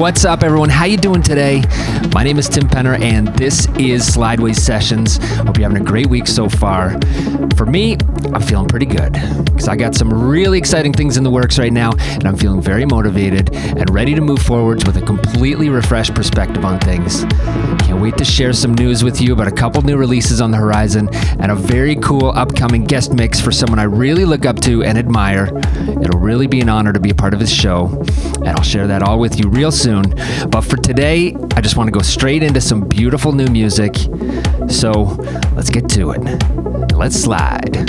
What's up, everyone? How you doing today? My name is Tim Penner, and this is Slideways Sessions. Hope you're having a great week so far. For me, I'm feeling pretty good because I got some really exciting things in the works right now, and I'm feeling very motivated and ready to move forwards with a completely refreshed perspective on things. Wait to share some news with you about a couple new releases on the horizon and a very cool upcoming guest mix for someone I really look up to and admire. It'll really be an honor to be a part of his show, and I'll share that all with you real soon. But for today, I just want to go straight into some beautiful new music. So let's get to it. Let's slide.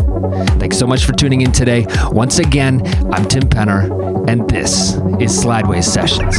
Thanks so much for tuning in today. Once again, I'm Tim Penner, and this is Slideways Sessions.